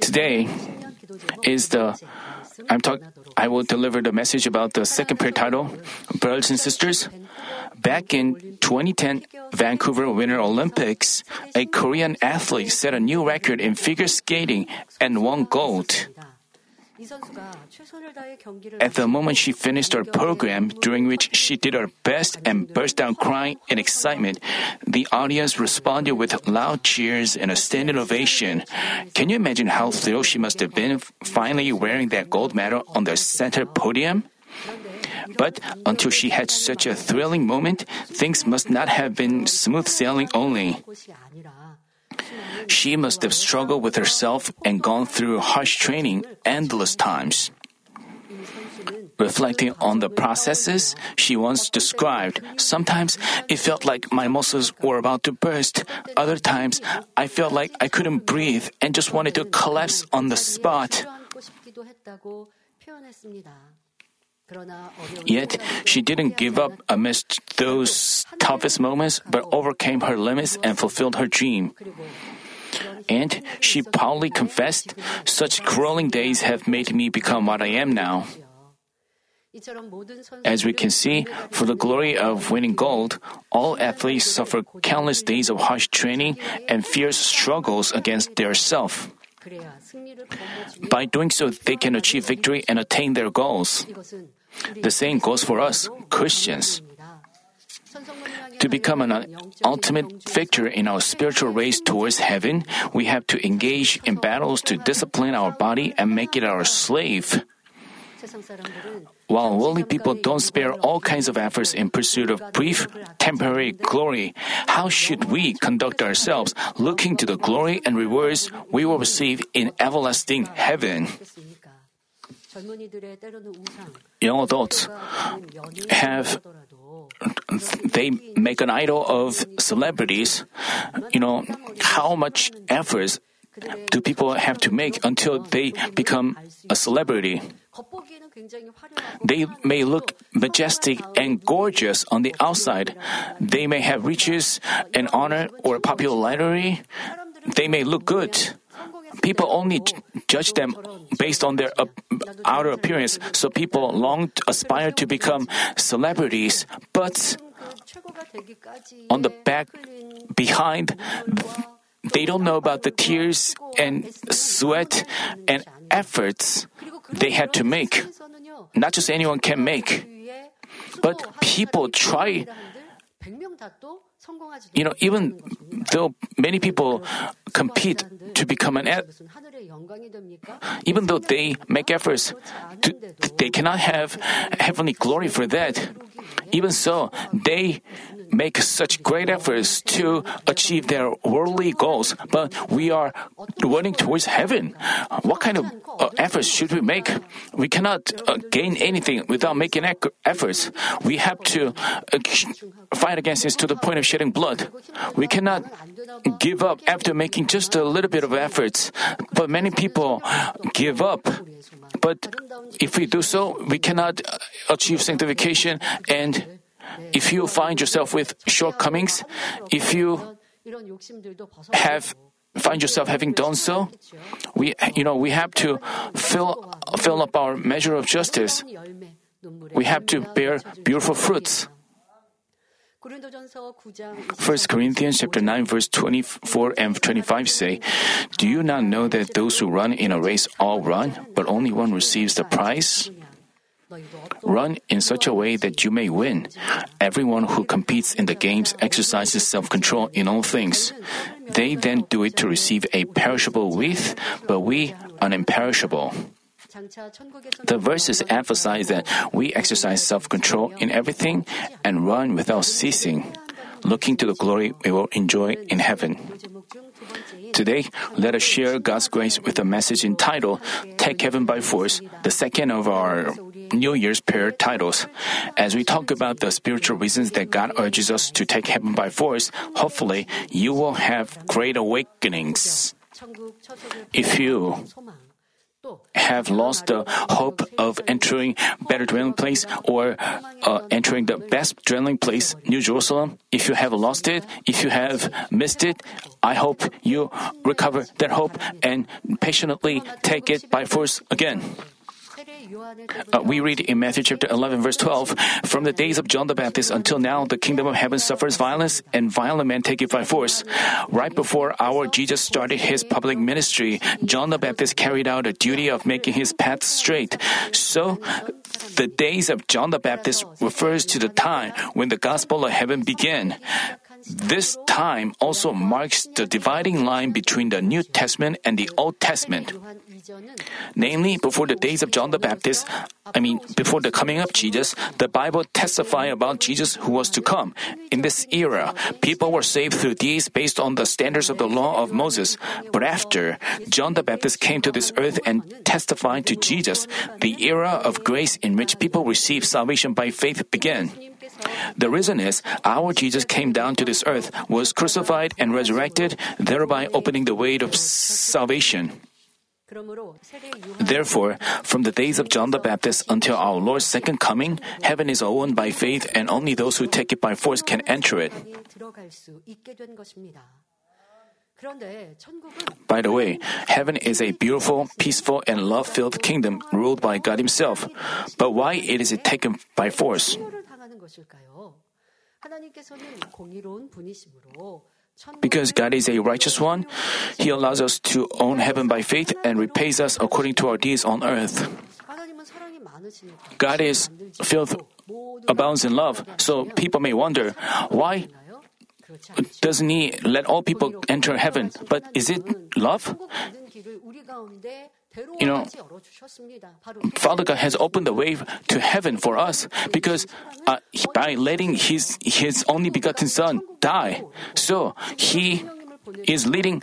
Today is the I'm talk I will deliver the message about the second prayer title, brothers and sisters. Back in 2010 Vancouver Winter Olympics, a Korean athlete set a new record in figure skating and won gold. At the moment she finished her program, during which she did her best and burst out crying in excitement, the audience responded with loud cheers and a standing ovation. Can you imagine how thrilled she must have been finally wearing that gold medal on the center podium? But until she had such a thrilling moment, things must not have been smooth sailing only. She must have struggled with herself and gone through harsh training endless times. Reflecting on the processes she once described, sometimes it felt like my muscles were about to burst. Other times, I felt like I couldn't breathe and just wanted to collapse on the spot. Yet, she didn't give up amidst those toughest moments, but overcame her limits and fulfilled her dream. And she proudly confessed, Such grueling days have made me become what I am now. As we can see, for the glory of winning gold, all athletes suffer countless days of harsh training and fierce struggles against their self. By doing so, they can achieve victory and attain their goals. The same goes for us, Christians. To become an ultimate victor in our spiritual race towards heaven, we have to engage in battles to discipline our body and make it our slave. While worldly people don't spare all kinds of efforts in pursuit of brief, temporary glory, how should we conduct ourselves looking to the glory and rewards we will receive in everlasting heaven? Young adults have they make an idol of celebrities. You know, how much efforts do people have to make until they become a celebrity? They may look majestic and gorgeous on the outside. They may have riches and honor or popularity. They may look good. People only judge them based on their outer appearance, so people long aspire to become celebrities. But on the back, behind, they don't know about the tears and sweat and efforts they had to make. Not just anyone can make. But people try you know, even though many people compete to become an, even though they make efforts, to, they cannot have heavenly glory for that. Even so, they make such great efforts to achieve their worldly goals, but we are running towards heaven. What kind of uh, efforts should we make? We cannot uh, gain anything without making efforts. We have to uh, fight against this to the point of shedding blood. We cannot give up after making just a little bit of efforts, but many people give up. But if we do so, we cannot achieve sanctification and if you find yourself with shortcomings, if you have find yourself having done so, we you know we have to fill fill up our measure of justice. We have to bear beautiful fruits. 1 Corinthians chapter 9 verse 24 and 25 say, Do you not know that those who run in a race all run, but only one receives the prize? Run in such a way that you may win. Everyone who competes in the games exercises self control in all things. They then do it to receive a perishable wreath, but we an imperishable. The verses emphasize that we exercise self control in everything and run without ceasing, looking to the glory we will enjoy in heaven. Today, let us share God's grace with a message entitled Take Heaven by Force, the second of our New Year's prayer titles. As we talk about the spiritual reasons that God urges us to take heaven by force, hopefully you will have great awakenings. If you have lost the hope of entering better dwelling place or uh, entering the best dwelling place, New Jerusalem, if you have lost it, if you have missed it, I hope you recover that hope and patiently take it by force again. Uh, we read in Matthew chapter 11, verse 12 From the days of John the Baptist until now, the kingdom of heaven suffers violence, and violent men take it by force. Right before our Jesus started his public ministry, John the Baptist carried out a duty of making his path straight. So, the days of John the Baptist refers to the time when the gospel of heaven began. This time also marks the dividing line between the New Testament and the Old Testament. Namely, before the days of John the Baptist, I mean, before the coming of Jesus, the Bible testified about Jesus who was to come. In this era, people were saved through deeds based on the standards of the law of Moses. But after John the Baptist came to this earth and testified to Jesus, the era of grace in which people received salvation by faith began. The reason is our Jesus came down to this earth, was crucified and resurrected, thereby opening the way of salvation. Therefore, from the days of John the Baptist until our Lord's second coming, heaven is owned by faith and only those who take it by force can enter it. By the way, heaven is a beautiful, peaceful, and love filled kingdom ruled by God Himself. But why is it taken by force? Because God is a righteous one, He allows us to own heaven by faith and repays us according to our deeds on earth. God is filled, abounds in love, so people may wonder, why doesn't He let all people enter heaven? But is it love? You know, Father God has opened the way to heaven for us because uh, by letting His His only begotten Son die, so He is leading.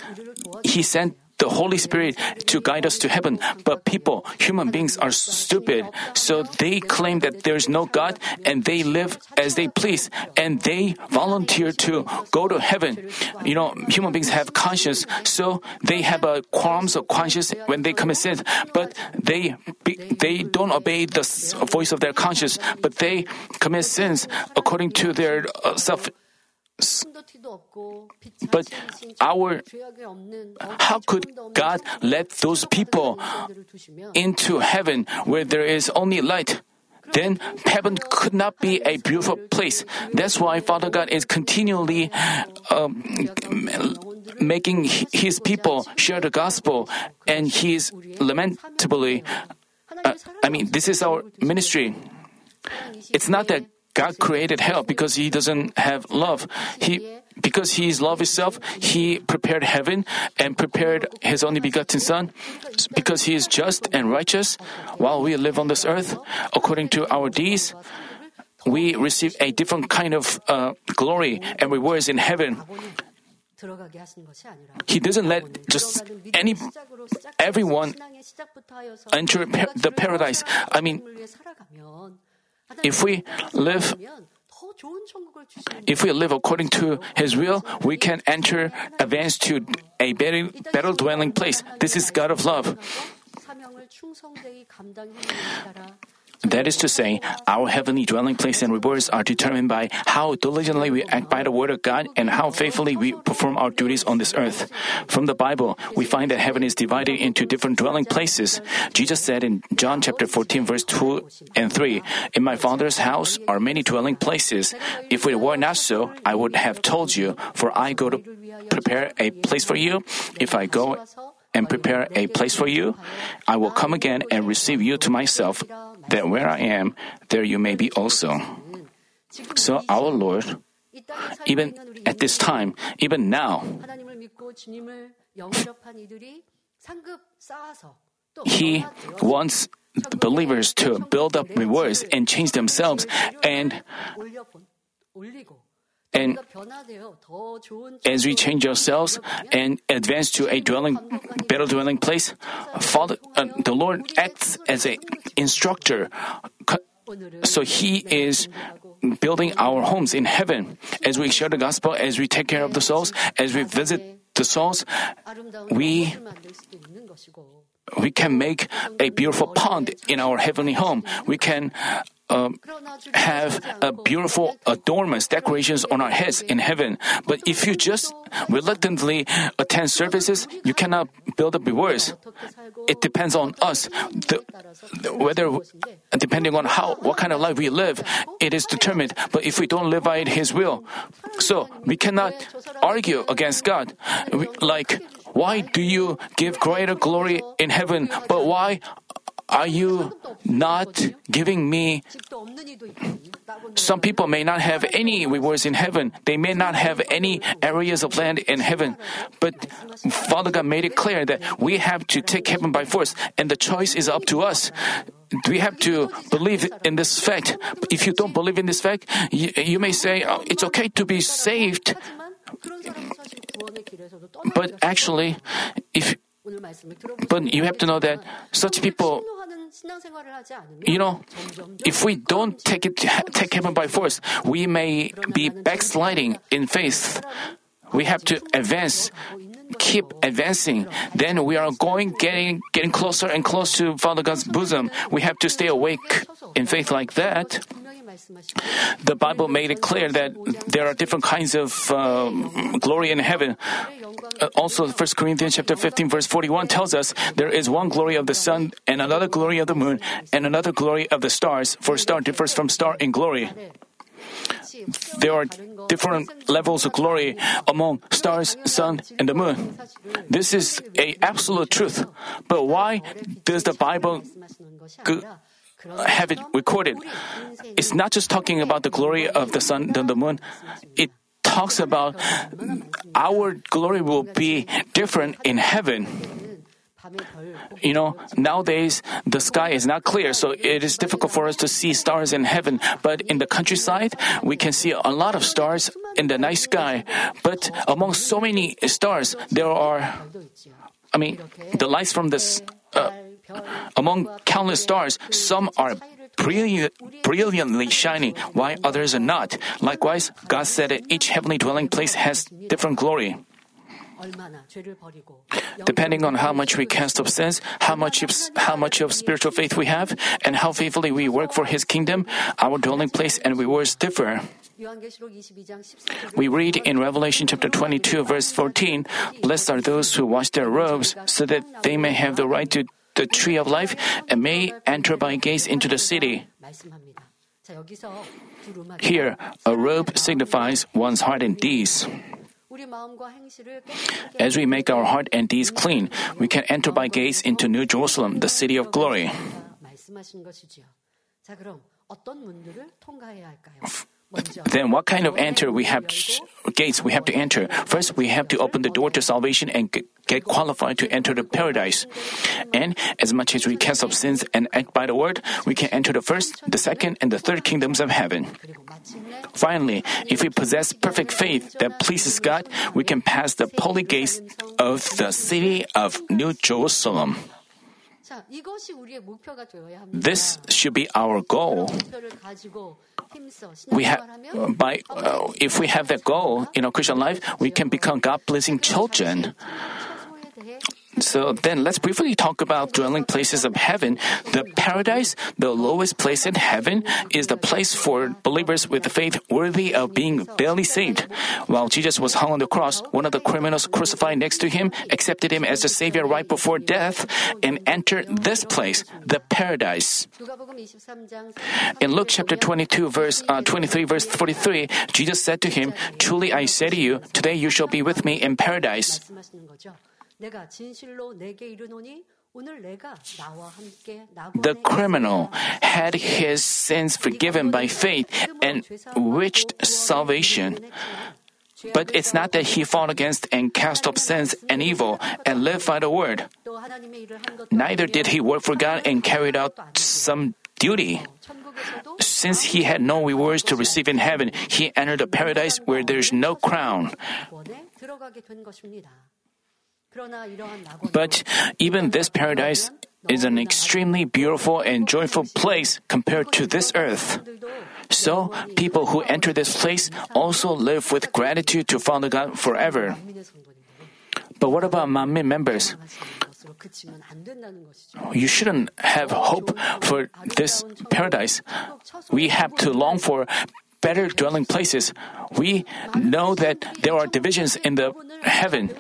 He sent the Holy Spirit to guide us to heaven. But people, human beings, are stupid. So they claim that there's no God and they live as they please and they volunteer to go to heaven. You know, human beings have conscience, so they have a qualms of conscience when they commit sins. But they they don't obey the voice of their conscience, but they commit sins according to their uh, self but our, how could God let those people into heaven where there is only light? Then heaven could not be a beautiful place. That's why Father God is continually um, making His people share the gospel, and He is lamentably. Uh, I mean, this is our ministry. It's not that God created hell because He doesn't have love. He because He is love itself, He prepared heaven and prepared His only begotten Son. Because He is just and righteous, while we live on this earth, according to our deeds, we receive a different kind of uh, glory and rewards in heaven. He doesn't let just any everyone enter the paradise. I mean, if we live if we live according to His will, we can enter, advance to a better, better dwelling place. This is God of love. That is to say, our heavenly dwelling place and rewards are determined by how diligently we act by the word of God and how faithfully we perform our duties on this earth. From the Bible, we find that heaven is divided into different dwelling places. Jesus said in John chapter 14 verse 2 and 3, In my Father's house are many dwelling places. If it were not so, I would have told you, for I go to prepare a place for you. If I go and prepare a place for you, I will come again and receive you to myself, that where I am, there you may be also. So our Lord, even at this time, even now, He wants believers to build up rewards and change themselves and and as we change ourselves and advance to a dwelling, better dwelling place, Father, uh, the Lord acts as an instructor. So He is building our homes in heaven. As we share the gospel, as we take care of the souls, as we visit the souls, we we can make a beautiful pond in our heavenly home. We can um, have a beautiful adornments, decorations on our heads in heaven. But if you just reluctantly attend services, you cannot build up rewards. It depends on us. The, whether, depending on how, what kind of life we live, it is determined. But if we don't live by His will, so we cannot argue against God. We, like, why do you give greater glory in heaven, but why are you not giving me? Some people may not have any rewards in heaven. They may not have any areas of land in heaven. But Father God made it clear that we have to take heaven by force, and the choice is up to us. We have to believe in this fact. If you don't believe in this fact, you, you may say, oh, it's okay to be saved. But actually, if but you have to know that such people, you know, if we don't take it, take heaven by force, we may be backsliding in faith. We have to advance, keep advancing. Then we are going, getting, getting closer and closer to Father God's bosom. We have to stay awake in faith like that. The Bible made it clear that there are different kinds of um, glory in heaven. Uh, also, 1 Corinthians chapter 15 verse 41 tells us there is one glory of the sun and another glory of the moon and another glory of the stars. For star differs from star in glory. There are different levels of glory among stars, sun, and the moon. This is a absolute truth. But why does the Bible have it recorded. It's not just talking about the glory of the sun and the moon. It talks about our glory will be different in heaven. You know, nowadays the sky is not clear, so it is difficult for us to see stars in heaven. But in the countryside, we can see a lot of stars in the night sky. But among so many stars, there are, I mean, the lights from this. Uh, among countless stars, some are brilliant, brilliantly shining, while others are not. Likewise, God said that each heavenly dwelling place has different glory. Depending on how much we cast of sins, how much of, how much of spiritual faith we have, and how faithfully we work for His kingdom, our dwelling place and rewards differ. We read in Revelation chapter 22, verse 14, Blessed are those who wash their robes, so that they may have the right to the tree of life and may enter by gates into the city. Here, a robe signifies one's heart and deeds. As we make our heart and deeds clean, we can enter by gates into New Jerusalem, the city of glory. Then what kind of enter we have gates we have to enter? First, we have to open the door to salvation and get qualified to enter the paradise. And as much as we cast off sins and act by the word, we can enter the first, the second, and the third kingdoms of heaven. Finally, if we possess perfect faith that pleases God, we can pass the pearly gates of the city of New Jerusalem. This should be our goal. We have by uh, if we have that goal in our Christian life, we can become God blessing children. So then let's briefly talk about dwelling places of heaven. The paradise, the lowest place in heaven, is the place for believers with faith worthy of being barely saved. While Jesus was hung on the cross, one of the criminals crucified next to him accepted him as a savior right before death and entered this place, the paradise. In Luke chapter 22 verse uh, 23 verse 43, Jesus said to him, "Truly I say to you, today you shall be with me in paradise." The criminal had his sins forgiven by faith and reached salvation. But it's not that he fought against and cast off sins and evil and lived by the word. Neither did he work for God and carried out some duty. Since he had no rewards to receive in heaven, he entered a paradise where there's no crown. But even this paradise is an extremely beautiful and joyful place compared to this earth. So, people who enter this place also live with gratitude to Father God forever. But what about Manmin members? You shouldn't have hope for this paradise. We have to long for better dwelling places. We know that there are divisions in the heaven.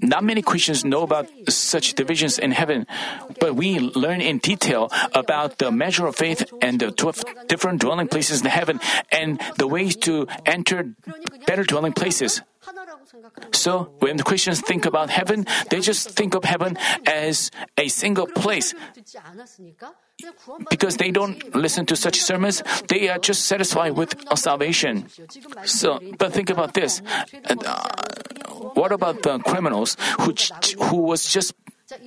Not many Christians know about such divisions in heaven, but we learn in detail about the measure of faith and the 12 different dwelling places in heaven and the ways to enter better dwelling places. So, when Christians think about heaven, they just think of heaven as a single place. Because they don't listen to such sermons, they are just satisfied with salvation. So, but think about this. Uh, what about the criminals who, who was just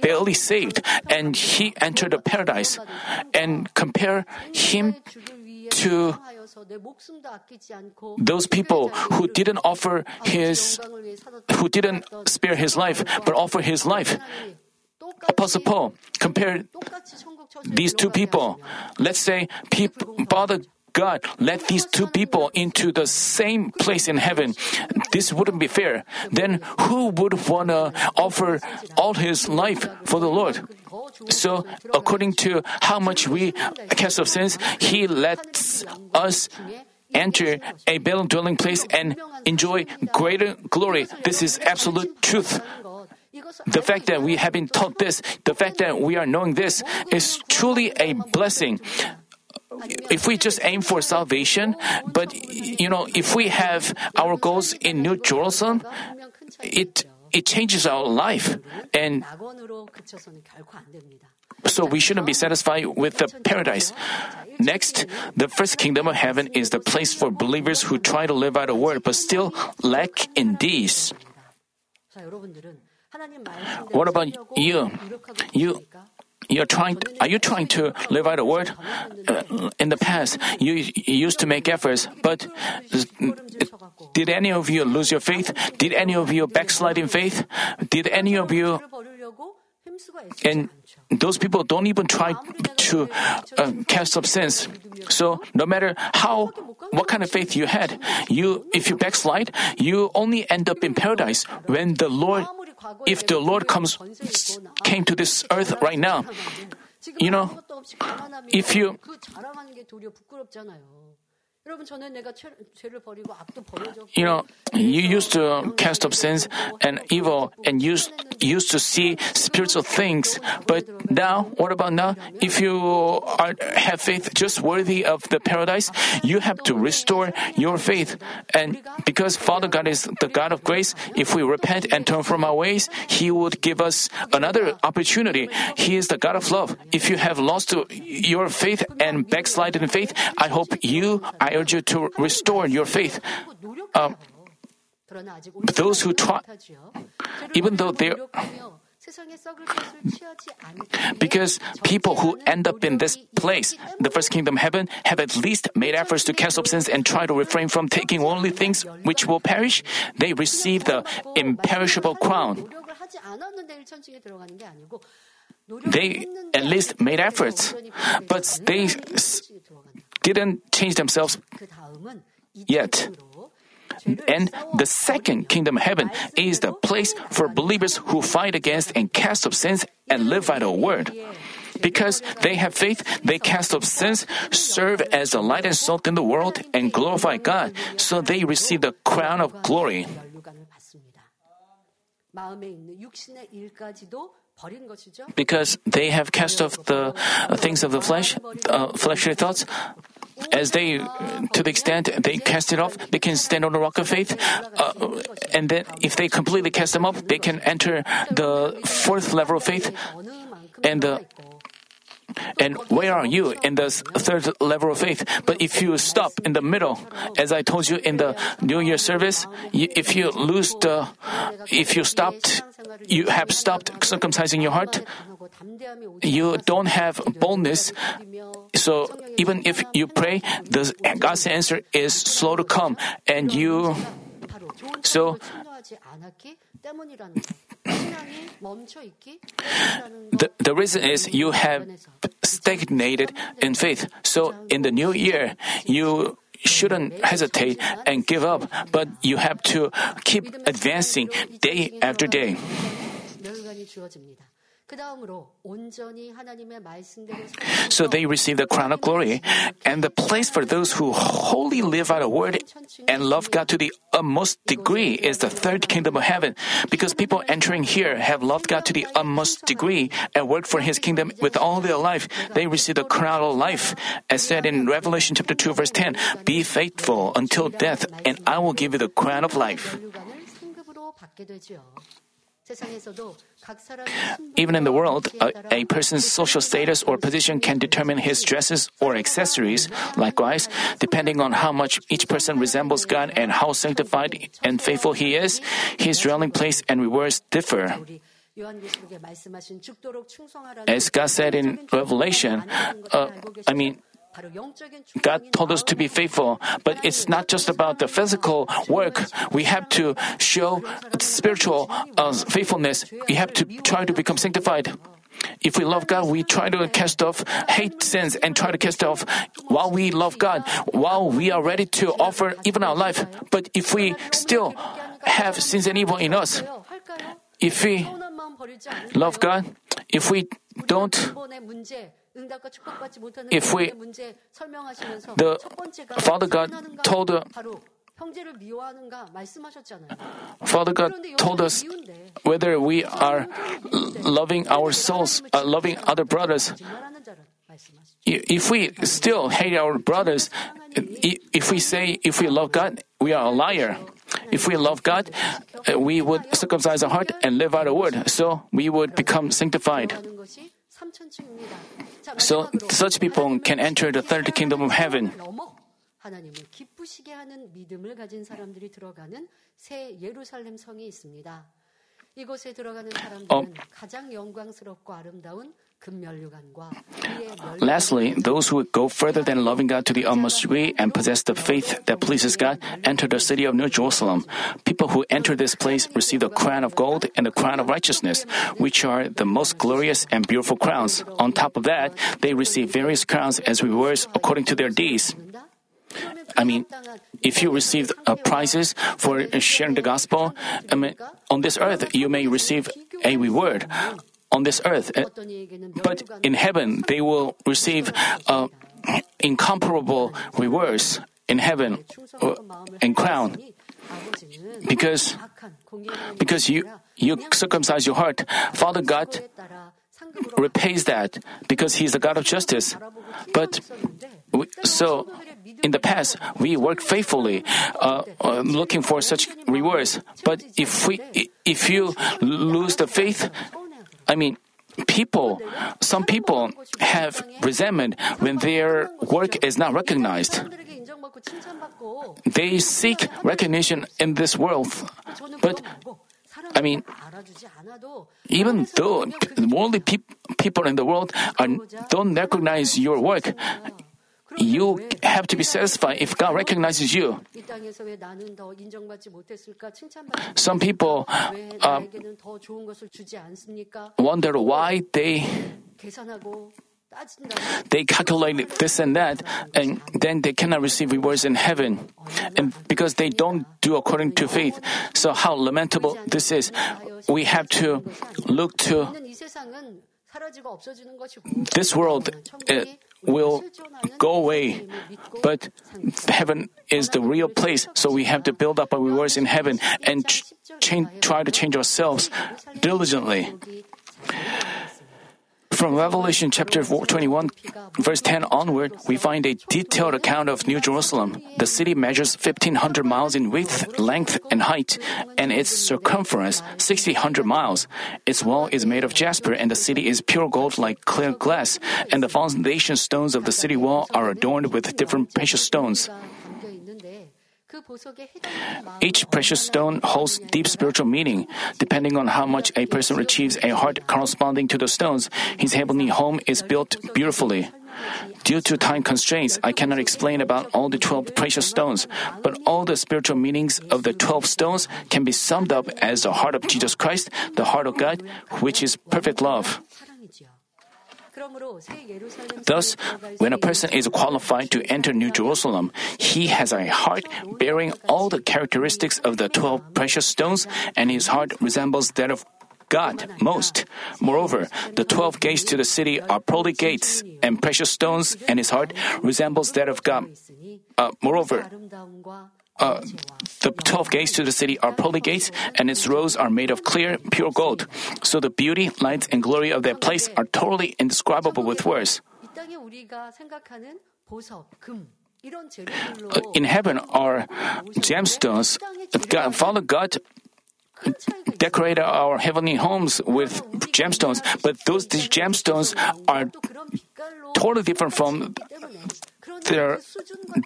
barely saved and he entered the paradise and compare him to those people who didn't offer his, who didn't spare his life, but offer his life. Apostle Paul compared these two people. Let's say people, Father God let these two people into the same place in heaven. This wouldn't be fair. Then who would want to offer all his life for the Lord? So, according to how much we cast off sins, He lets us enter a better dwelling place and enjoy greater glory. This is absolute truth. The fact that we have been taught this, the fact that we are knowing this, is truly a blessing. If we just aim for salvation, but you know, if we have our goals in New Jerusalem, it it changes our life, and so we shouldn't be satisfied with the paradise. Next, the first kingdom of heaven is the place for believers who try to live out a word but still lack in deeds. What about you? You you're trying are you trying to live out a word? Uh, in the past you, you used to make efforts but did any of you lose your faith? Did any of you backslide in faith? Did any of you and those people don't even try to uh, cast up sins. So no matter how what kind of faith you had you if you backslide you only end up in paradise when the lord if the Lord comes came to this earth right now, you know, if you you know, you used to cast up sins and evil and used used to see spiritual things, but now, what about now? If you are, have faith just worthy of the paradise, you have to restore your faith. And because Father God is the God of grace, if we repent and turn from our ways, He would give us another opportunity. He is the God of love. If you have lost your faith and backslided in faith, I hope you, urge you to restore your faith. Um, those who try, even though they because people who end up in this place, the first kingdom heaven, have at least made efforts to cast off sins and try to refrain from taking only things which will perish, they receive the imperishable crown. They at least made efforts, but they didn't change themselves yet. And the second kingdom heaven is the place for believers who fight against and cast off sins and live by the word. Because they have faith, they cast off sins, serve as a light and salt in the world, and glorify God, so they receive the crown of glory. Because they have cast off the things of the flesh, uh, fleshly thoughts, as they, to the extent they cast it off, they can stand on the rock of faith. Uh, and then if they completely cast them off, they can enter the fourth level of faith. And the and where are you in the third level of faith? But if you stop in the middle, as I told you in the New Year service, if you lose the, if you stopped, you have stopped circumcising your heart, you don't have boldness. So even if you pray, the God's answer is slow to come, and you. So the, the reason is you have stagnated in faith. So in the new year, you shouldn't hesitate and give up, but you have to keep advancing day after day. So they receive the crown of glory and the place for those who wholly live out a word and love God to the utmost degree is the third kingdom of heaven because people entering here have loved God to the utmost degree and worked for his kingdom with all their life. They receive the crown of life. As said in Revelation chapter 2 verse 10, be faithful until death and I will give you the crown of life. Even in the world, a, a, person's social status or position can determine his dresses or accessories. Likewise, depending on how much each person resembles God and how sanctified and faithful he is, his dwelling place and rewards differ. As God said in Revelation, uh, I mean, God told us to be faithful, but it's not just about the physical work. We have to show spiritual uh, faithfulness. We have to try to become sanctified. If we love God, we try to cast off hate sins and try to cast off while we love God, while we are ready to offer even our life. But if we still have sins and evil in us, if we love God, if we don't if we, the Father God told Father God told us whether we are loving our uh, loving other brothers. If we still hate our brothers, if we say if we love God, we are a liar. If we love God, uh, we would circumcise our heart and live out a word, so we would become sanctified. So such people can enter the third kingdom of heaven. 하나님을 기쁘시게 하는 믿음을 가진 사람들이 들어가는 새 예루살렘 성이 있습니다. 이곳에 들어가는 사람들은 어. 가장 영광스럽고 아름다운 Lastly, those who go further than loving God to the utmost degree and possess the faith that pleases God enter the city of New Jerusalem. People who enter this place receive the crown of gold and the crown of righteousness, which are the most glorious and beautiful crowns. On top of that, they receive various crowns as rewards according to their deeds. I mean, if you receive uh, prizes for sharing the gospel, I mean, on this earth you may receive a reward on this earth, uh, but in heaven they will receive uh, incomparable rewards in heaven uh, and crown. Because, because you, you circumcise your heart, Father God repays that because He is the God of justice. But we, so, in the past, we worked faithfully, uh, uh, looking for such rewards. But if we, if you lose the faith, I mean. People, some people have resentment when their work is not recognized. They seek recognition in this world. But I mean, even though worldly peop- people in the world are, don't recognize your work, you have to be satisfied if God recognizes you. Some people uh, wonder why they they calculate this and that, and then they cannot receive rewards in heaven, and because they don't do according to faith. So how lamentable this is! We have to look to. This world will go away, but heaven is the real place, so we have to build up our rewards in heaven and ch- change, try to change ourselves diligently. From Revelation chapter 21, verse 10 onward, we find a detailed account of New Jerusalem. The city measures 1,500 miles in width, length, and height, and its circumference 6,000 miles. Its wall is made of jasper, and the city is pure gold like clear glass, and the foundation stones of the city wall are adorned with different precious stones. Each precious stone holds deep spiritual meaning. Depending on how much a person achieves a heart corresponding to the stones, his heavenly home is built beautifully. Due to time constraints, I cannot explain about all the 12 precious stones, but all the spiritual meanings of the 12 stones can be summed up as the heart of Jesus Christ, the heart of God, which is perfect love. Thus, when a person is qualified to enter New Jerusalem, he has a heart bearing all the characteristics of the 12 precious stones, and his heart resembles that of God most. Moreover, the twelve gates to the city are pearly gates, and precious stones, and his heart resembles that of God. Uh, moreover, uh, the 12 gates to the city are pearly gates, and its rows are made of clear, pure gold. So the beauty, light, and glory of that place are totally indescribable with words. Uh, in heaven are gemstones. God, Father God decorate our heavenly homes with gemstones, but those these gemstones are totally different from their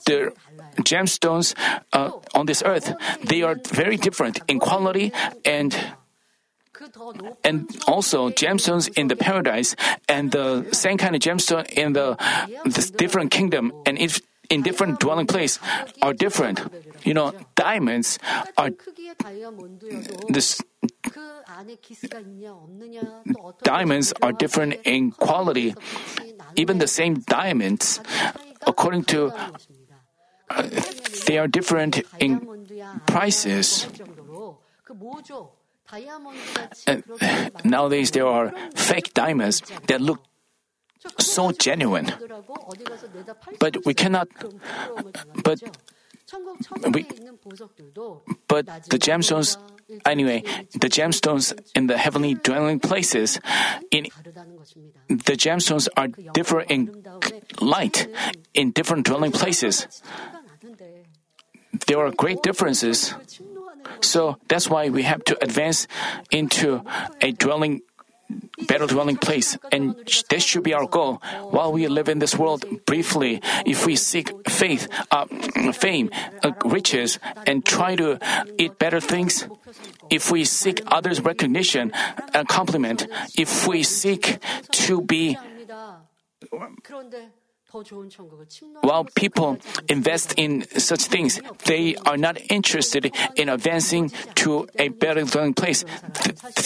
their gemstones uh, on this earth. They are very different in quality and and also gemstones in the paradise and the same kind of gemstone in the different kingdom and if in different dwelling place are different. You know, diamonds are this diamonds are different in quality. Even the same diamonds, according to uh, they are different in prices. And nowadays, there are fake diamonds that look so genuine. But we cannot. But we, but the gemstones, anyway, the gemstones in the heavenly dwelling places, in the gemstones are different in light in different dwelling places. There are great differences. So that's why we have to advance into a dwelling better dwelling place, and this should be our goal. While we live in this world briefly, if we seek faith, uh, fame, uh, riches, and try to eat better things, if we seek others' recognition and compliment, if we seek to be while people invest in such things, they are not interested in advancing to a better dwelling place.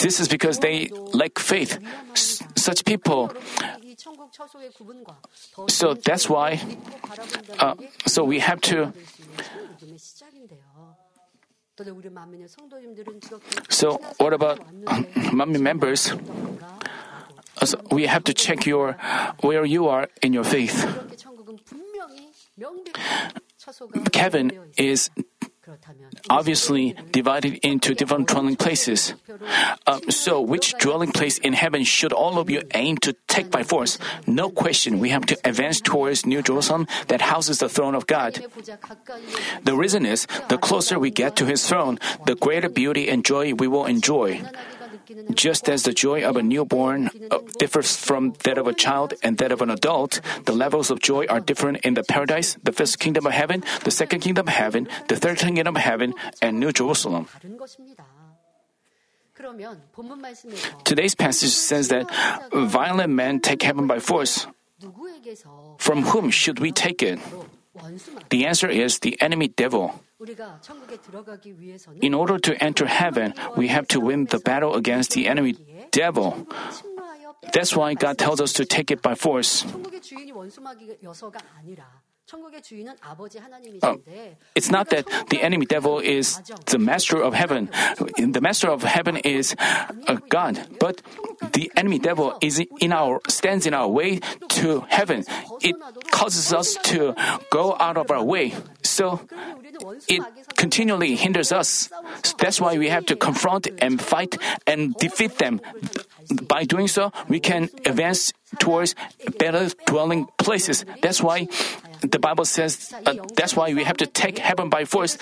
This is because they lack faith. Such people. So that's why. Uh, so we have to. So what about Manmin members? we have to check your where you are in your faith. Kevin is obviously divided into different dwelling places. Uh, so, which dwelling place in heaven should all of you aim to take by force? No question, we have to advance towards New Jerusalem that houses the throne of God. The reason is, the closer we get to His throne, the greater beauty and joy we will enjoy. Just as the joy of a newborn uh, differs from that of a child and that of an adult, the levels of joy are different in the paradise, the first kingdom of heaven, the second kingdom of heaven, the third kingdom of heaven, and New Jerusalem. Today's passage says that violent men take heaven by force. From whom should we take it? The answer is the enemy devil. In order to enter heaven, we have to win the battle against the enemy devil. That's why God tells us to take it by force. Uh, it's not that the enemy devil is the master of heaven. The master of heaven is God, but the enemy devil is in our stands in our way to heaven. It causes us to go out of our way. So it continually hinders us. That's why we have to confront and fight and defeat them. By doing so, we can advance towards better dwelling places. That's why the Bible says uh, that's why we have to take heaven by force.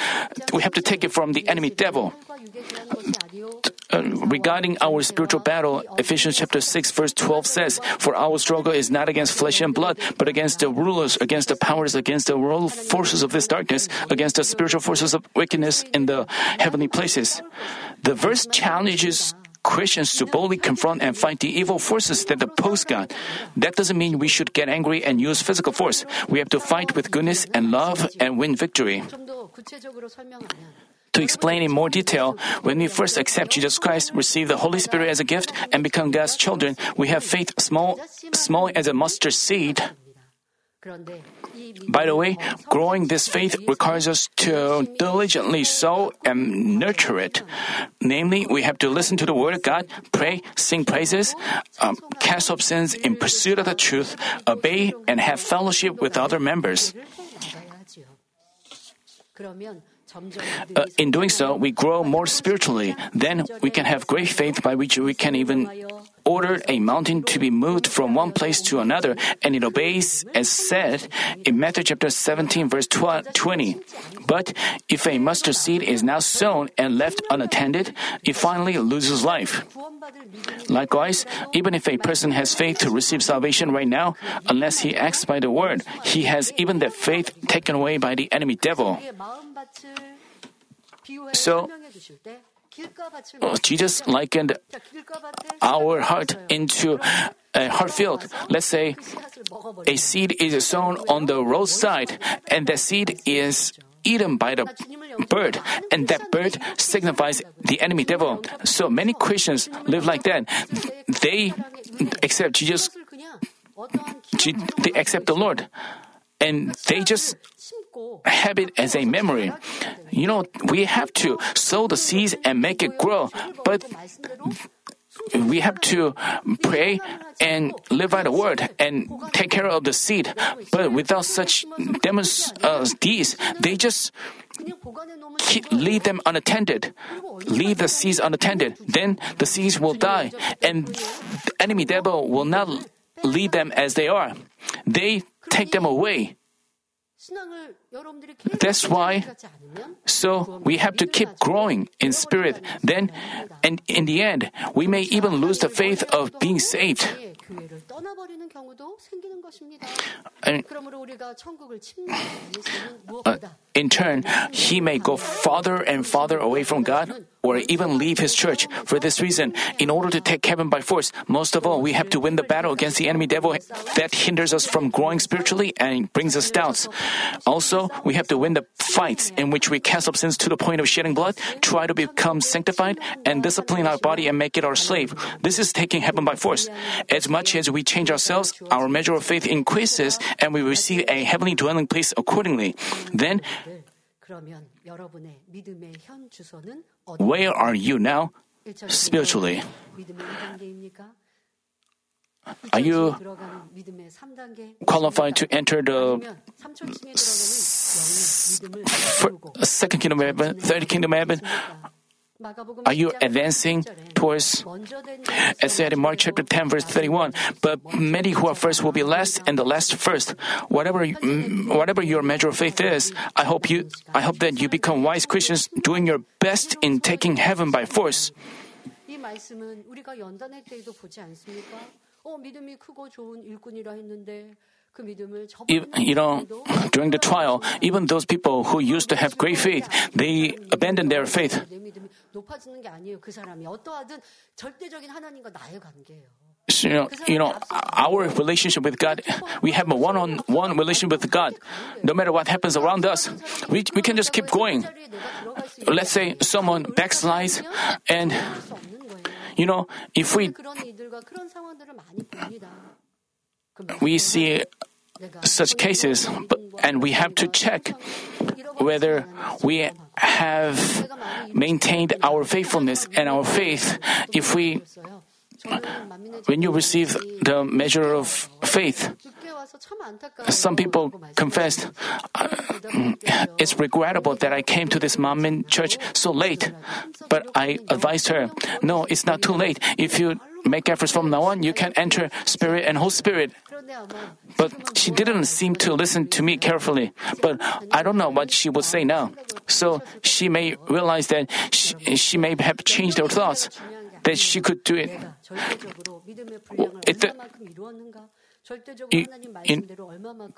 We have to take it from the enemy devil. Uh, regarding our spiritual battle, Ephesians chapter 6 verse 12 says, For our struggle is not against flesh and blood, but against the rulers, against the powers, against the world forces of this darkness, against the spiritual forces of wickedness in the heavenly places. The verse challenges Christians to boldly confront and fight the evil forces that oppose God. That doesn't mean we should get angry and use physical force. We have to fight with goodness and love and win victory. To explain in more detail, when we first accept Jesus Christ, receive the Holy Spirit as a gift, and become God's children, we have faith small, small as a mustard seed. By the way, growing this faith requires us to diligently sow and nurture it. Namely, we have to listen to the Word of God, pray, sing praises, um, cast off sins in pursuit of the truth, obey, and have fellowship with other members. Uh, in doing so, we grow more spiritually. Then we can have great faith by which we can even ordered a mountain to be moved from one place to another, and it obeys as said in Matthew chapter 17, verse 20. But if a mustard seed is now sown and left unattended, it finally loses life. Likewise, even if a person has faith to receive salvation right now, unless he acts by the word, he has even that faith taken away by the enemy devil. So, Oh, Jesus likened our heart into a heart field. Let's say a seed is sown on the roadside, and that seed is eaten by the bird, and that bird signifies the enemy devil. So many Christians live like that. They accept Jesus, they accept the Lord, and they just have it as a memory. You know, we have to sow the seeds and make it grow, but we have to pray and live by the word and take care of the seed. But without such demons, uh, deeds, they just leave them unattended, leave the seeds unattended. Then the seeds will die, and the enemy devil will not leave them as they are. They take them away. That's why, so we have to keep growing in spirit. Then, and in the end, we may even lose the faith of being saved. And, uh, in turn, he may go farther and farther away from God or even leave his church. For this reason, in order to take heaven by force, most of all, we have to win the battle against the enemy devil that hinders us from growing spiritually and brings us doubts. Also, we have to win the fights in which we cast off sins to the point of shedding blood, try to become sanctified, and discipline our body and make it our slave. This is taking heaven by force. As much as we change ourselves, our measure of faith increases, and we receive a heavenly dwelling place accordingly. Then, where are you now spiritually? Are you qualified to enter the second kingdom of heaven, third kingdom of heaven? Are you advancing towards? As said in Mark chapter 10, verse 31, but many who are first will be last, and the last first. Whatever, mm, whatever your measure of faith is, I hope you, I hope that you become wise Christians, doing your best in taking heaven by force you know, during the trial, even those people who used to have great faith, they abandoned their faith. So, you, know, you know, our relationship with God, we have a one on one relationship with God. No matter what happens around us, we, we can just keep going. Let's say someone backslides and you know, if we we see such cases, but, and we have to check whether we have maintained our faithfulness and our faith. If we, when you receive the measure of faith, some people confessed, it's regrettable that I came to this Manmin church so late. But I advised her, no, it's not too late. If you make efforts from now on, you can enter Spirit and Holy Spirit. But she didn't seem to listen to me carefully. But I don't know what she would say now. So she may realize that she, she may have changed her thoughts, that she could do it. It- in-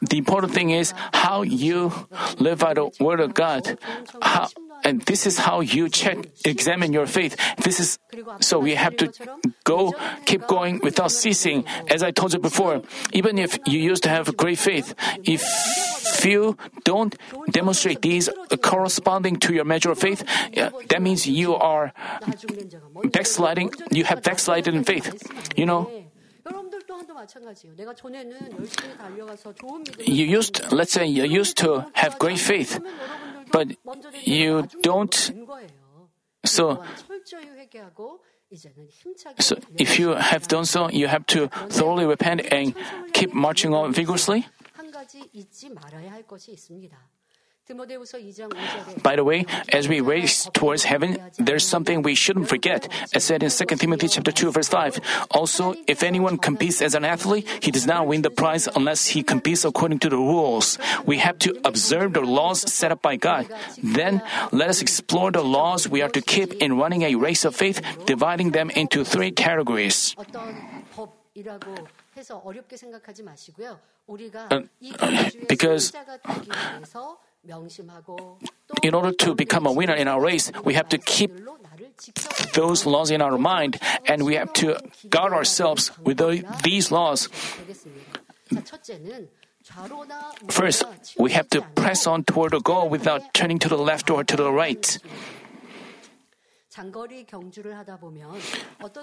The important thing is how you live out the Word of God. How, and this is how you check, examine your faith. This is so we have to go, keep going without ceasing. As I told you before, even if you used to have great faith, if you don't demonstrate these corresponding to your measure of faith, that means you are backsliding. You have backslided in faith. You know, you used, let's say, you used to have great faith, but you don't. So, so if you have done so, you have to thoroughly repent and keep marching on vigorously. By the way, as we race towards heaven, there's something we shouldn't forget, as said in 2 Timothy chapter 2 verse 5. Also, if anyone competes as an athlete, he does not win the prize unless he competes according to the rules. We have to observe the laws set up by God. Then, let us explore the laws we are to keep in running a race of faith, dividing them into three categories. Uh, because in order to become a winner in our race, we have to keep those laws in our mind and we have to guard ourselves with these laws. First, we have to press on toward a goal without turning to the left or to the right.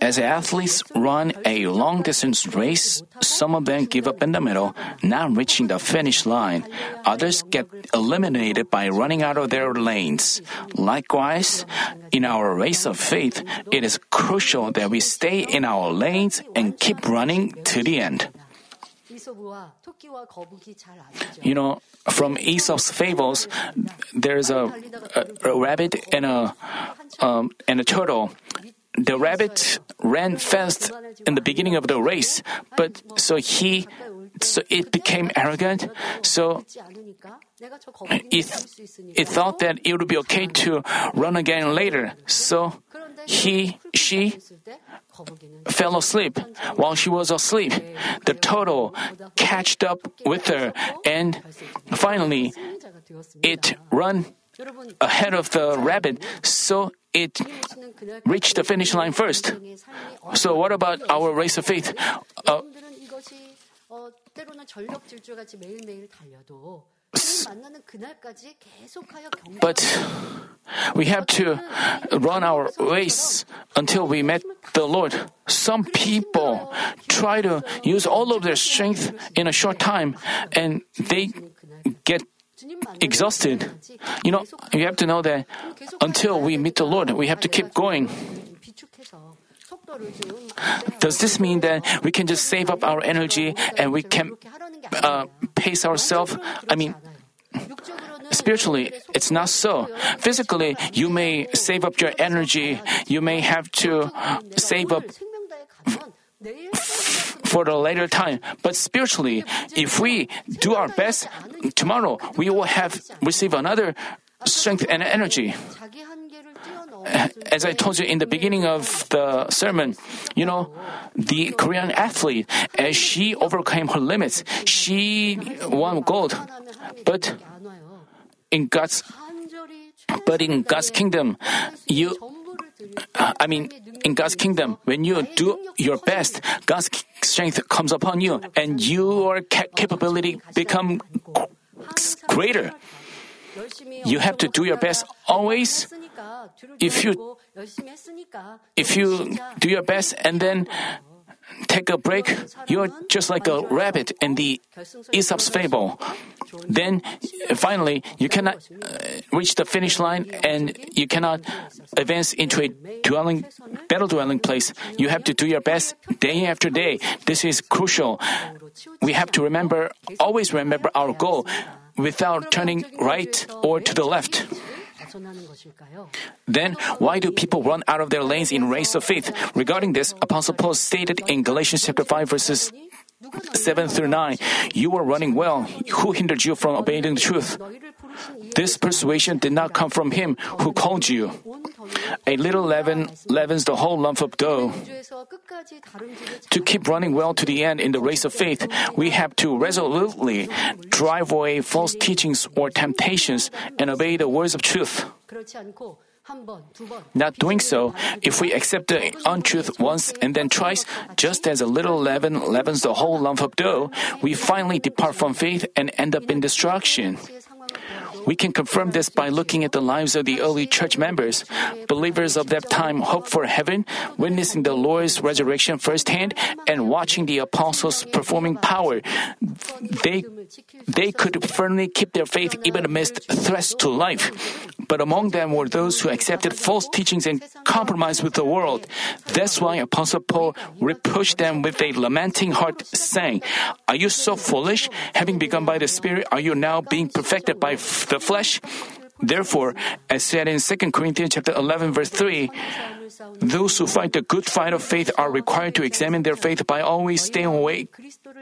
As athletes run a long distance race, some of them give up in the middle, not reaching the finish line. Others get eliminated by running out of their lanes. Likewise, in our race of faith, it is crucial that we stay in our lanes and keep running to the end. You know, from Aesop's fables, there's a, a, a rabbit and a um, and a turtle. The rabbit ran fast in the beginning of the race, but so he so it became arrogant. So it, it thought that it would be okay to run again later. So he, she fell asleep. While she was asleep, the turtle catched up with her and finally it ran ahead of the rabbit so it reached the finish line first. So what about our race of faith? Uh, but we have to run our race until we meet the Lord. Some people try to use all of their strength in a short time and they get exhausted. You know, you have to know that until we meet the Lord, we have to keep going. Does this mean that we can just save up our energy and we can uh, pace ourselves. I mean, spiritually, it's not so. Physically, you may save up your energy. You may have to save up for the later time. But spiritually, if we do our best, tomorrow we will have receive another strength and energy as I told you in the beginning of the sermon, you know, the Korean athlete, as she overcame her limits, she won gold. But in God's, but in God's kingdom, you, uh, I mean, in God's kingdom, when you do your best, God's strength comes upon you, and your capability become greater. You have to do your best always if you- If you do your best and then take a break, you're just like a rabbit in the Aesop's fable. Then finally, you cannot uh, reach the finish line and you cannot advance into a dwelling, better dwelling place. You have to do your best day after day. This is crucial. We have to remember, always remember our goal without turning right or to the left. Then, why do people run out of their lanes in race of faith? Regarding this, Apostle Paul stated in Galatians chapter 5 verses 7 through 9, You were running well. Who hindered you from obeying the truth? This persuasion did not come from him who called you. A little leaven leavens the whole lump of dough. To keep running well to the end in the race of faith, we have to resolutely drive away false teachings or temptations and obey the words of truth. Not doing so, if we accept the untruth once and then twice, just as a little leaven leavens the whole lump of dough, we finally depart from faith and end up in destruction. We can confirm this by looking at the lives of the early church members. Believers of that time hoped for heaven, witnessing the Lord's resurrection firsthand, and watching the apostles performing power. They, they could firmly keep their faith even amidst threats to life. But among them were those who accepted false teachings and compromised with the world. That's why Apostle Paul reproached them with a lamenting heart, saying, Are you so foolish? Having begun by the Spirit, are you now being perfected by f- the flesh? Therefore, as said in 2 Corinthians chapter 11 verse 3, those who fight the good fight of faith are required to examine their faith by always staying awake,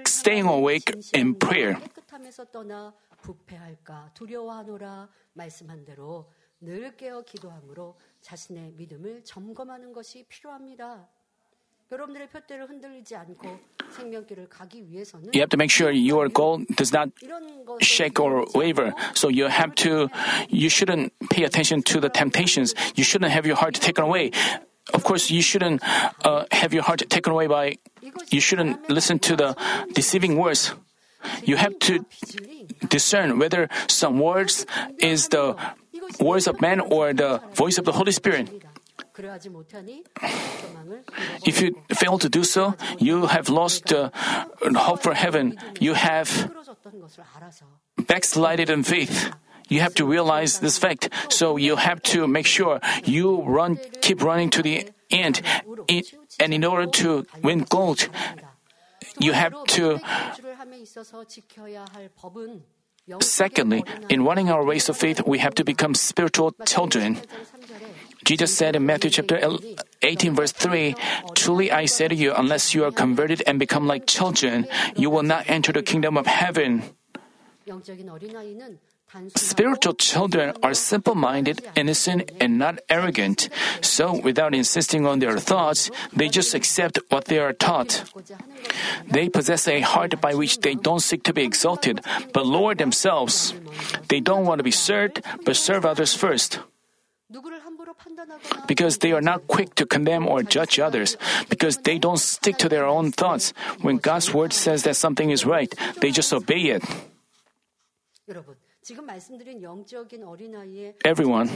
staying awake in prayer. 깨끗함에서 떠나 부패할까 두려워하노라 말씀한 대로 늘 깨어 기도함으로 자신의 믿음을 점검하는 것이 필요합니다. You have to make sure your goal does not shake or waver. So you have to, you shouldn't pay attention to the temptations. You shouldn't have your heart taken away. Of course, you shouldn't uh, have your heart taken away by, you shouldn't listen to the deceiving words. You have to discern whether some words is the words of man or the voice of the Holy Spirit. If you fail to do so, you have lost uh, hope for heaven. You have backslided in faith. You have to realize this fact. So you have to make sure you run, keep running to the end. And in order to win gold, you have to Secondly, in running our race of faith, we have to become spiritual children. Jesus said in Matthew chapter 18, verse 3, Truly I say to you, unless you are converted and become like children, you will not enter the kingdom of heaven. Spiritual children are simple minded, innocent, and not arrogant. So, without insisting on their thoughts, they just accept what they are taught. They possess a heart by which they don't seek to be exalted, but lower themselves. They don't want to be served, but serve others first. Because they are not quick to condemn or judge others, because they don't stick to their own thoughts. When God's word says that something is right, they just obey it. Everyone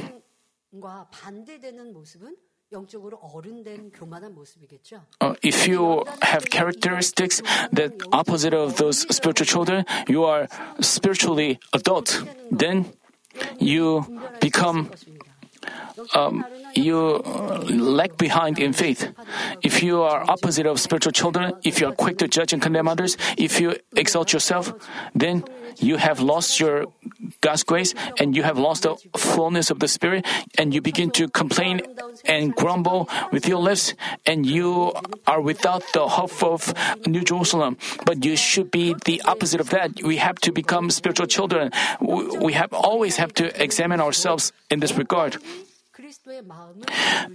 uh, if you have characteristics that opposite of those spiritual children, you are spiritually adult. Then you become um, you uh, lag behind in faith. If you are opposite of spiritual children, if you are quick to judge and condemn others, if you exalt yourself, then you have lost your God's grace and you have lost the fullness of the Spirit, and you begin to complain and grumble with your lips, and you are without the hope of New Jerusalem. But you should be the opposite of that. We have to become spiritual children. We we have always have to examine ourselves in this regard.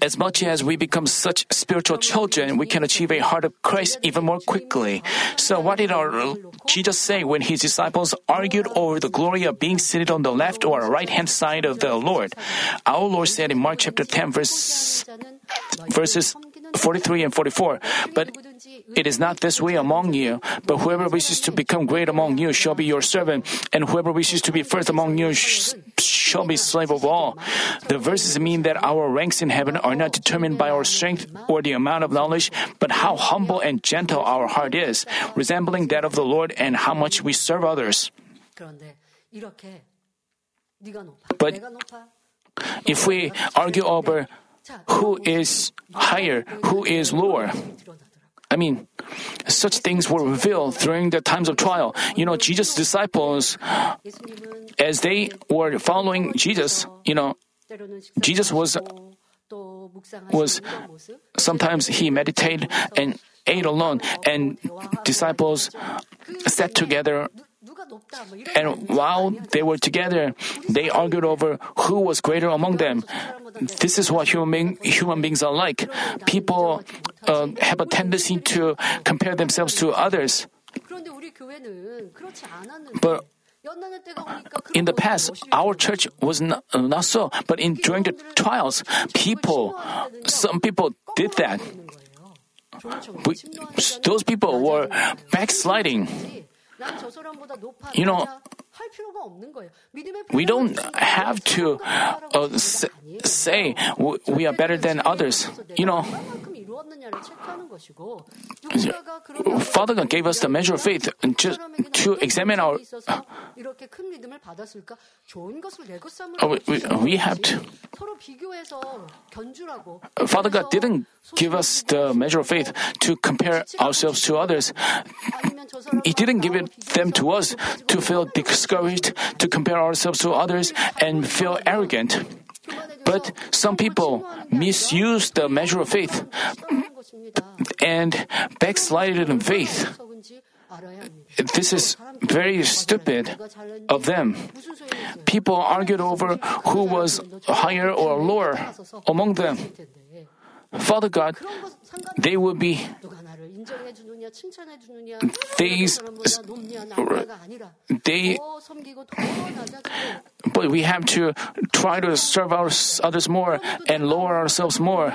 As much as we become such spiritual children, we can achieve a heart of Christ even more quickly. So, what did our Jesus say when his disciples argued over the glory of being seated on the left or right hand side of the Lord? Our Lord said in Mark chapter 10, verse, verses 43 and 44. But it is not this way among you. But whoever wishes to become great among you shall be your servant, and whoever wishes to be first among you shall be slave of all. The verses mean that our ranks in heaven are not determined by our strength or the amount of knowledge, but how humble and gentle our heart is, resembling that of the Lord and how much we serve others. But if we argue over who is higher, who is lower. I mean, such things were revealed during the times of trial. You know, Jesus' disciples, as they were following Jesus, you know, Jesus was was sometimes he meditated and ate alone, and disciples sat together and while they were together, they argued over who was greater among them. This is what human, being, human beings are like. People uh, have a tendency to compare themselves to others. But in the past, our church was not, uh, not so, but in, during the trials, people, some people did that. We, those people were backsliding. You know, we don't have to uh, say we are better than others. You know, Father God gave us the measure of faith just to examine our. Oh, we have to. Father God didn't give us the measure of faith to compare ourselves to others. He didn't give it them to us to feel discouraged, to compare ourselves to others, and feel arrogant. But some people misuse the measure of faith and backslided in faith. This is very stupid of them. People argued over who was higher or lower among them. Father God, they will be These- they but we have to try to serve our, others more and lower ourselves more.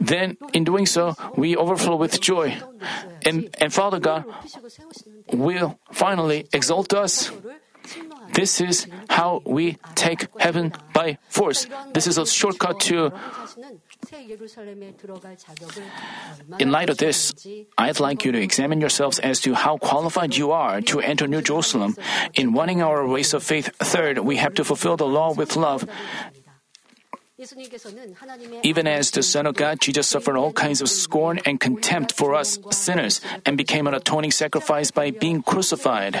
Then, in doing so, we overflow with joy. And, and Father God will finally exalt us. This is how we take heaven by force. This is a shortcut to. In light of this, I'd like you to examine yourselves as to how qualified you are to enter New Jerusalem. In wanting our ways of faith, third, we have to fulfill the law with love. Even as the Son of God, Jesus suffered all kinds of scorn and contempt for us sinners and became an atoning sacrifice by being crucified.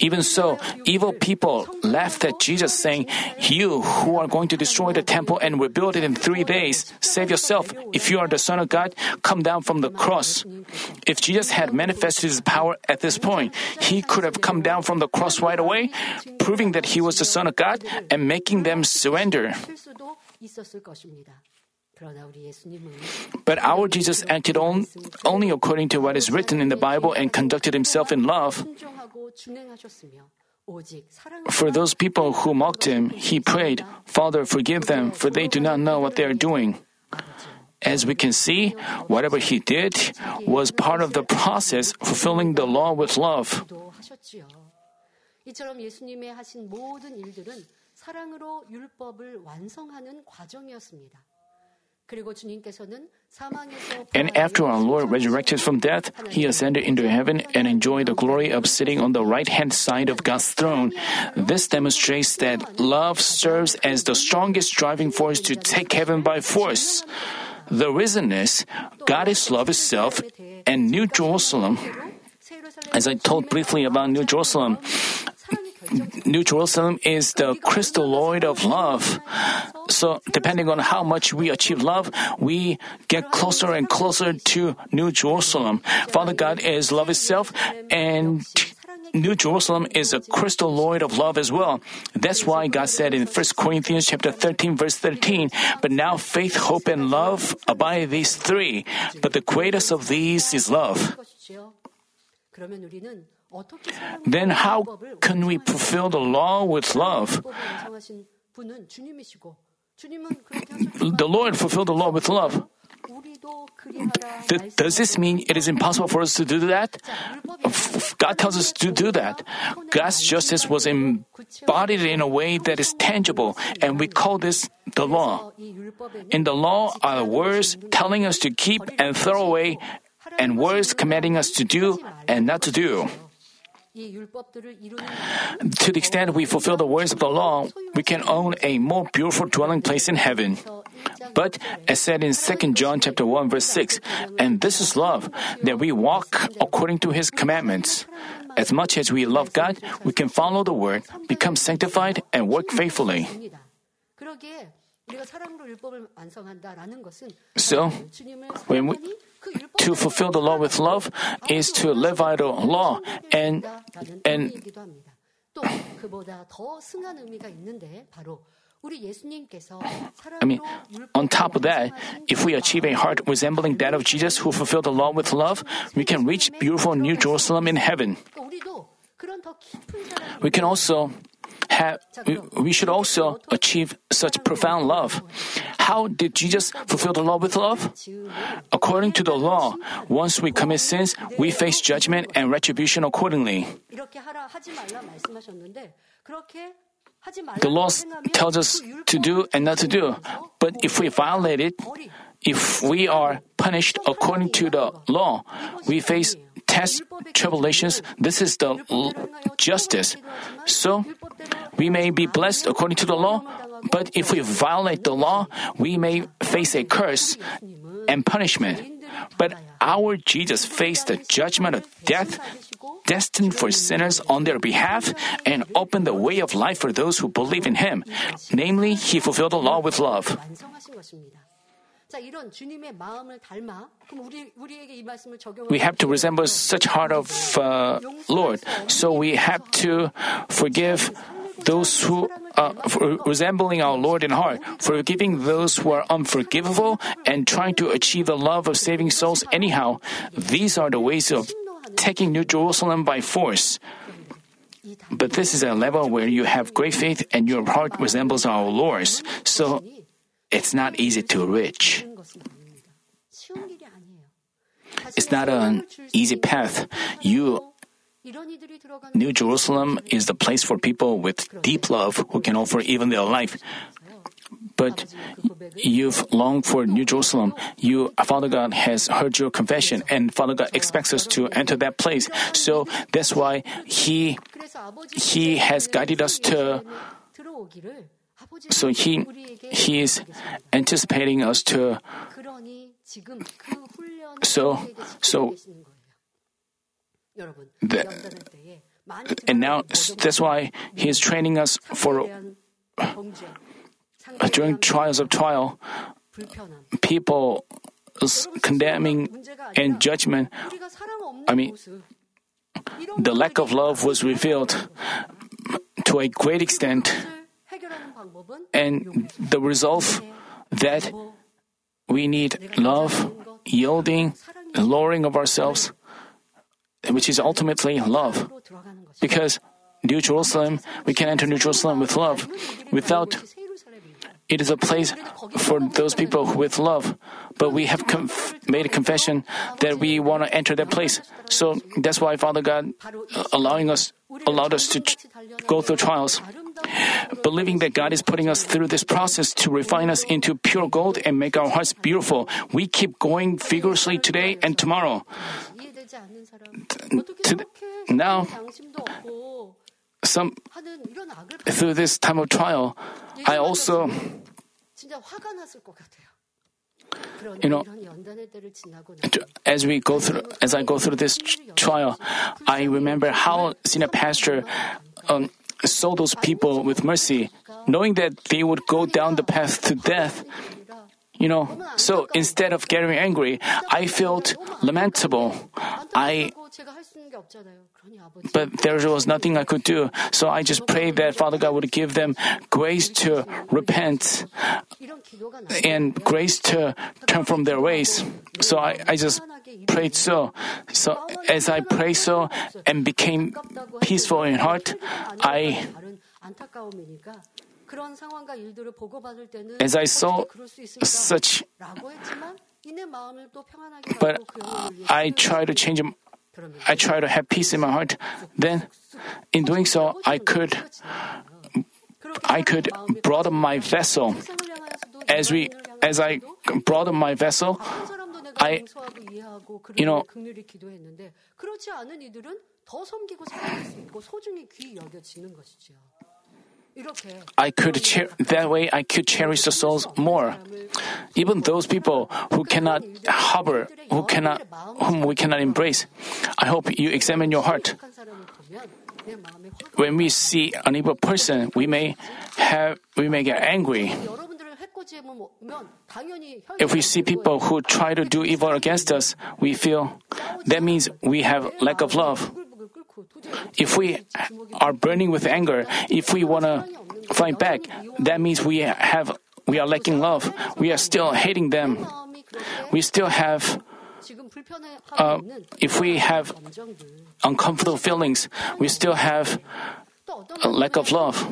Even so, evil people laughed at Jesus, saying, You who are going to destroy the temple and rebuild it in three days, save yourself. If you are the Son of God, come down from the cross. If Jesus had manifested his power at this point, he could have come down from the cross right away, proving that he was the Son of God and making them surrender. But our Jesus acted on, only according to what is written in the Bible and conducted himself in love. For those people who mocked him, he prayed, Father, forgive them, for they do not know what they are doing. As we can see, whatever he did was part of the process fulfilling the law with love. 이처럼 예수님의 하신 모든 일들은 사랑으로 율법을 완성하는 과정이었습니다. And after our Lord resurrected from death, he ascended into heaven and enjoyed the glory of sitting on the right hand side of God's throne. This demonstrates that love serves as the strongest driving force to take heaven by force. The reason is God is love itself, and New Jerusalem. As I told briefly about New Jerusalem, New Jerusalem is the crystalloid of love. So, depending on how much we achieve love, we get closer and closer to New Jerusalem. Father God is love itself, and New Jerusalem is a crystalloid of love as well. That's why God said in 1 Corinthians chapter 13 verse 13, but now faith, hope, and love abide these three, but the greatest of these is love. Then how can we fulfill the law with love? The Lord fulfilled the law with love. Th- does this mean it is impossible for us to do that? God tells us to do that. God's justice was embodied in a way that is tangible, and we call this the law. In the law are words telling us to keep and throw away, and words commanding us to do and not to do. To the extent we fulfill the words of the law, we can own a more beautiful dwelling place in heaven. But as said in 2 John chapter 1 verse 6, and this is love, that we walk according to his commandments. As much as we love God, we can follow the word, become sanctified, and work faithfully. So, when we, to fulfill the law with love is to live out the law and and I mean, on top of that, if we achieve a heart resembling that of Jesus who fulfilled the law with love, we can reach beautiful New Jerusalem in heaven. We can also have, we should also achieve such profound love. How did Jesus fulfill the law with love? According to the law, once we commit sins, we face judgment and retribution accordingly. The law tells us to do and not to do. But if we violate it, if we are punished according to the law, we face tests, tribulations. This is the l- justice. So, we may be blessed according to the law, but if we violate the law, we may face a curse and punishment. But our Jesus faced the judgment of death destined for sinners on their behalf and opened the way of life for those who believe in him. Namely, he fulfilled the law with love. We have to resemble such heart of uh, Lord. So we have to forgive those who uh, resembling our Lord in heart, forgiving those who are unforgivable, and trying to achieve the love of saving souls anyhow. These are the ways of taking New Jerusalem by force. But this is a level where you have great faith and your heart resembles our Lord's. So it's not easy to reach. It's not an easy path. You New Jerusalem is the place for people with deep love who can offer even their life. But you've longed for New Jerusalem. You, Father God, has heard your confession, and Father God expects us to enter that place. So that's why He He has guided us to. So He He is anticipating us to. So so the, and now that's why he is training us for uh, during trials of trial. People condemning and judgment. I mean, the lack of love was revealed to a great extent, and the result that we need love, yielding, lowering of ourselves which is ultimately love. Because New Jerusalem, we can enter New Jerusalem with love. Without, it is a place for those people with love. But we have conf- made a confession that we want to enter that place. So that's why Father God allowing us, allowed us to go through trials. Believing that God is putting us through this process to refine us into pure gold and make our hearts beautiful, we keep going vigorously today and tomorrow. To, now, some through this time of trial, I also, you know, as we go through, as I go through this trial, I remember how senior pastor um, saw those people with mercy, knowing that they would go down the path to death. You know, so instead of getting angry, I felt lamentable. I but there was nothing I could do. So I just prayed that Father God would give them grace to repent and grace to turn from their ways. So I, I just prayed so. So as I prayed so and became peaceful in heart, I as I saw such but I try to change I try to have peace in my heart, then in doing so, I could I could broaden my vessel. As we as I broaden my vessel, I you know I could cher- that way I could cherish the souls more. Even those people who cannot harbor, who cannot, whom we cannot embrace. I hope you examine your heart. When we see an evil person, we may have, we may get angry. If we see people who try to do evil against us, we feel that means we have lack of love. If we are burning with anger, if we want to fight back, that means we have we are lacking love. We are still hating them. We still have uh, if we have uncomfortable feelings, we still have a lack of love.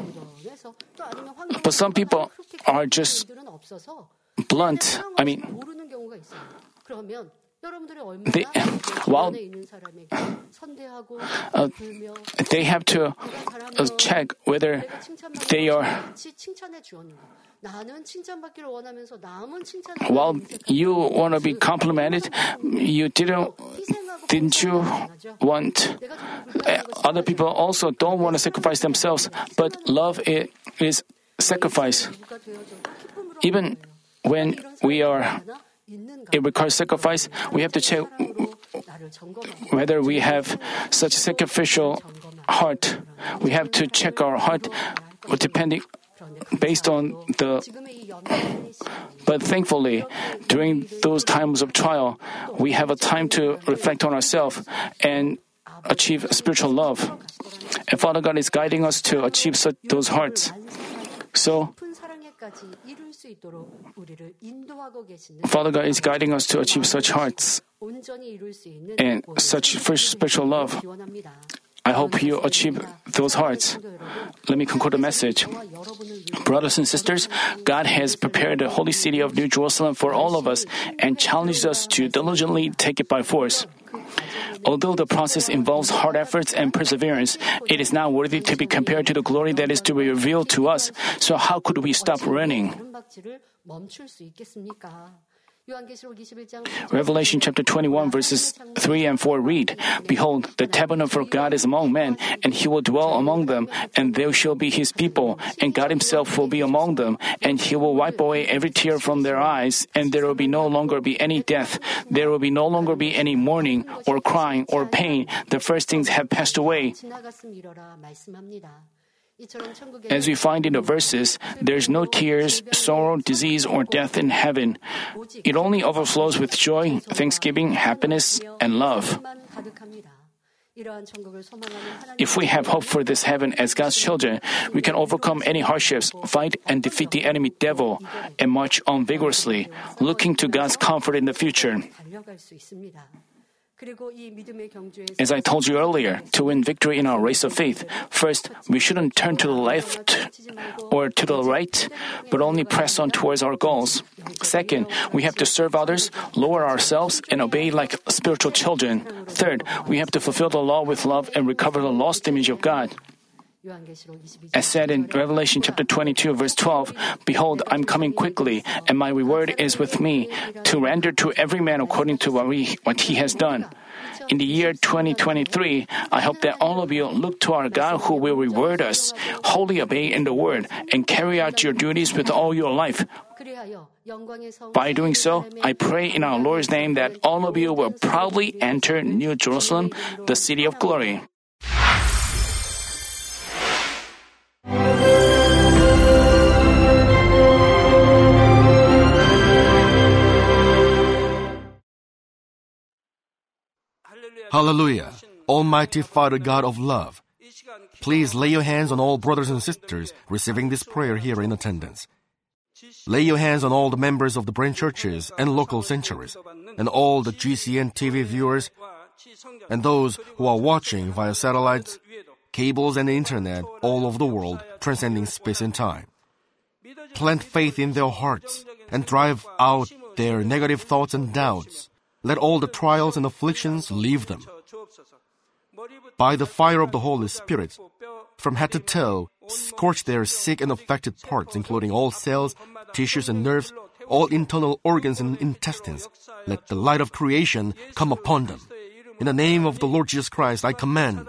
But some people are just blunt. I mean, they, while uh, they have to uh, check whether they are while you want to be complimented. you didn't didn't you want uh, other people also don't want to sacrifice themselves but love is, is sacrifice. even when we are it requires sacrifice, we have to check whether we have such a sacrificial heart. We have to check our heart depending based on the but thankfully, during those times of trial, we have a time to reflect on ourselves and achieve spiritual love. And Father God is guiding us to achieve such, those hearts. So, Father God is guiding us to achieve such hearts and such special love. I hope you achieve those hearts. Let me conclude the message. Brothers and sisters, God has prepared the holy city of New Jerusalem for all of us and challenged us to diligently take it by force. Although the process involves hard efforts and perseverance, it is not worthy to be compared to the glory that is to be revealed to us. So, how could we stop running? Revelation chapter 21, verses 3 and 4 read Behold, the tabernacle of God is among men, and he will dwell among them, and they shall be his people, and God himself will be among them, and he will wipe away every tear from their eyes, and there will be no longer be any death, there will be no longer be any mourning, or crying, or pain. The first things have passed away. As we find in the verses, there's no tears, sorrow, disease, or death in heaven. It only overflows with joy, thanksgiving, happiness, and love. If we have hope for this heaven as God's children, we can overcome any hardships, fight and defeat the enemy devil, and march on vigorously, looking to God's comfort in the future. As I told you earlier, to win victory in our race of faith, first, we shouldn't turn to the left or to the right, but only press on towards our goals. Second, we have to serve others, lower ourselves, and obey like spiritual children. Third, we have to fulfill the law with love and recover the lost image of God. As said in Revelation chapter 22, verse 12, Behold, I'm coming quickly, and my reward is with me, to render to every man according to what, we, what he has done. In the year 2023, I hope that all of you look to our God who will reward us, wholly obey in the word, and carry out your duties with all your life. By doing so, I pray in our Lord's name that all of you will proudly enter New Jerusalem, the city of glory. Hallelujah. Almighty Father God of love, please lay your hands on all brothers and sisters receiving this prayer here in attendance. Lay your hands on all the members of the branch churches and local sanctuaries, and all the GCN TV viewers, and those who are watching via satellites, cables, and internet all over the world, transcending space and time. Plant faith in their hearts and drive out their negative thoughts and doubts. Let all the trials and afflictions leave them. By the fire of the Holy Spirit, from head to toe, scorch their sick and affected parts, including all cells, tissues, and nerves, all internal organs and intestines. Let the light of creation come upon them. In the name of the Lord Jesus Christ, I command